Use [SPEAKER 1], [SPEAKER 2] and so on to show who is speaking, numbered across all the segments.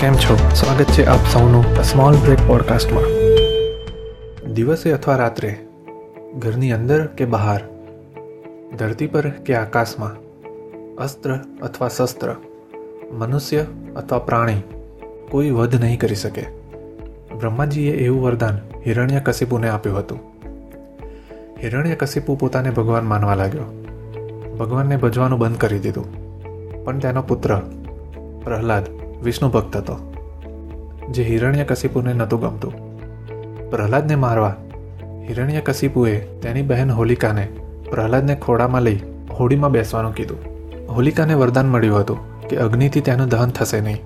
[SPEAKER 1] કેમ છો? સ્વાગત છે આપ સૌનું સ્મોલ બ્રેક પોડકાસ્ટમાં દિવસે અથવા રાત્રે, ઘરની અંદર કે બહાર, ધરતી પર કે આકાશમાં, અસ્ત્ર અથવા શસ્ત્ર, મનુષ્ય અથવા પ્રાણી, કોઈ વધ નહીં કરી શકે. બ્રહ્માજીએ એવું વરદાન હિરણ્ય કશિપુને આપ્યું હતું. હિરણ્ય કશિપુ પોતાને ભગવાન માનવા લાગ્યો. ભગવાનને ભજવાનું બંધ કરી દીધું. પણ તેનો પુત્ર, પ્રહલાદ વિષ્ણુ ભક્ત હતો, જે હિરણ્ય કશિપુને નહોતું ગમતું. પ્રહલાદને મારવા હિરણ્ય કશિપુએ તેની બહેન હોલિકાને પ્રહલાદને ખોડામાં લઈ હોડીમાં બેસવાનું કીધું. હોલિકાને વરદાન મળ્યું હતું કે અગ્નિથી તેનું દહન થશે નહીં.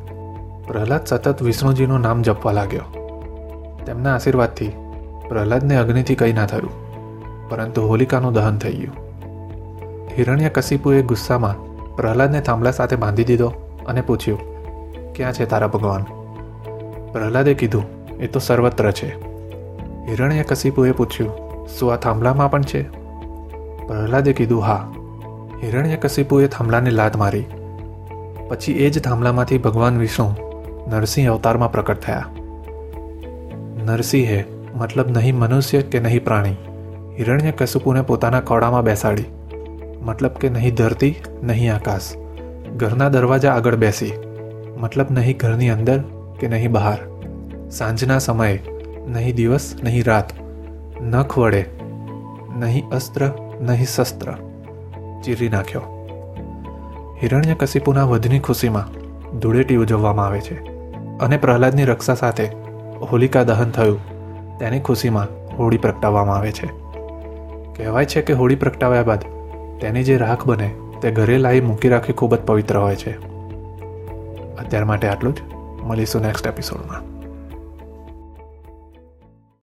[SPEAKER 1] પ્રહલાદ સતત વિષ્ણુજીનું નામ જપવા લાગ્યો. તેમના આશીર્વાદથી પ્રહલાદને અગ્નિથી કંઈ ના થયું, પરંતુ હોલિકાનું દહન થઈ ગયું. હિરણ્ય કશિપુએ ગુસ્સામાં પ્રહલાદને થાંભલા સાથે બાંધી દીધો અને પૂછ્યું ક્યાં છે તારા ભગવાન? પ્રહલાદે કીધું, એ તો સર્વત્ર છે. હિરણ્ય કશિપુએ પૂછ્યું, શું આ થાંભલામાં પણ છે? પ્રહલાદે કીધું, હા. હિરણ્ય કશિપુએ થાંભલાને લાત મારી. પછી એ જ થાંભલામાંથી ભગવાન વિષ્ણુ નરસિંહ અવતારમાં પ્રકટ થયા. નરસિંહે મતલબ નહીં મનુષ્ય કે નહીં પ્રાણી હિરણ્ય કશિપુને પોતાના ખોડામાં બેસાડી. મતલબ કે નહીં ધરતી, નહીં આકાશ. ઘરના દરવાજા આગળ બેસી. મતલબ નહીં ઘરની અંદર કે નહીં બહાર. સાંજના સમયે, નહીં દિવસ, નહીં રાત. નખ વડે નહીં અસ્ત્ર, નહીં શસ્ત્ર. ચીરી નાખ્યો. હિરણ્ય કશિપુના વધની ખુશીમાં ધૂળેટી ઉજવવામાં આવે છે અને પ્રહલાદની રક્ષા સાથે હોલિકા દહન થયું. તેની ખુશીમાં હોળી પ્રગટાવવામાં આવે છે. કહેવાય છે કે હોળી પ્રગટાવ્યા બાદ તેની જે રાખ બને તે ઘરે લાવી મૂકી રાખવી ખૂબ જ પવિત્ર હોય છે. અત્યાર માટે આટલું જ. મળીશું નેક્સ્ટ એપિસોડમાં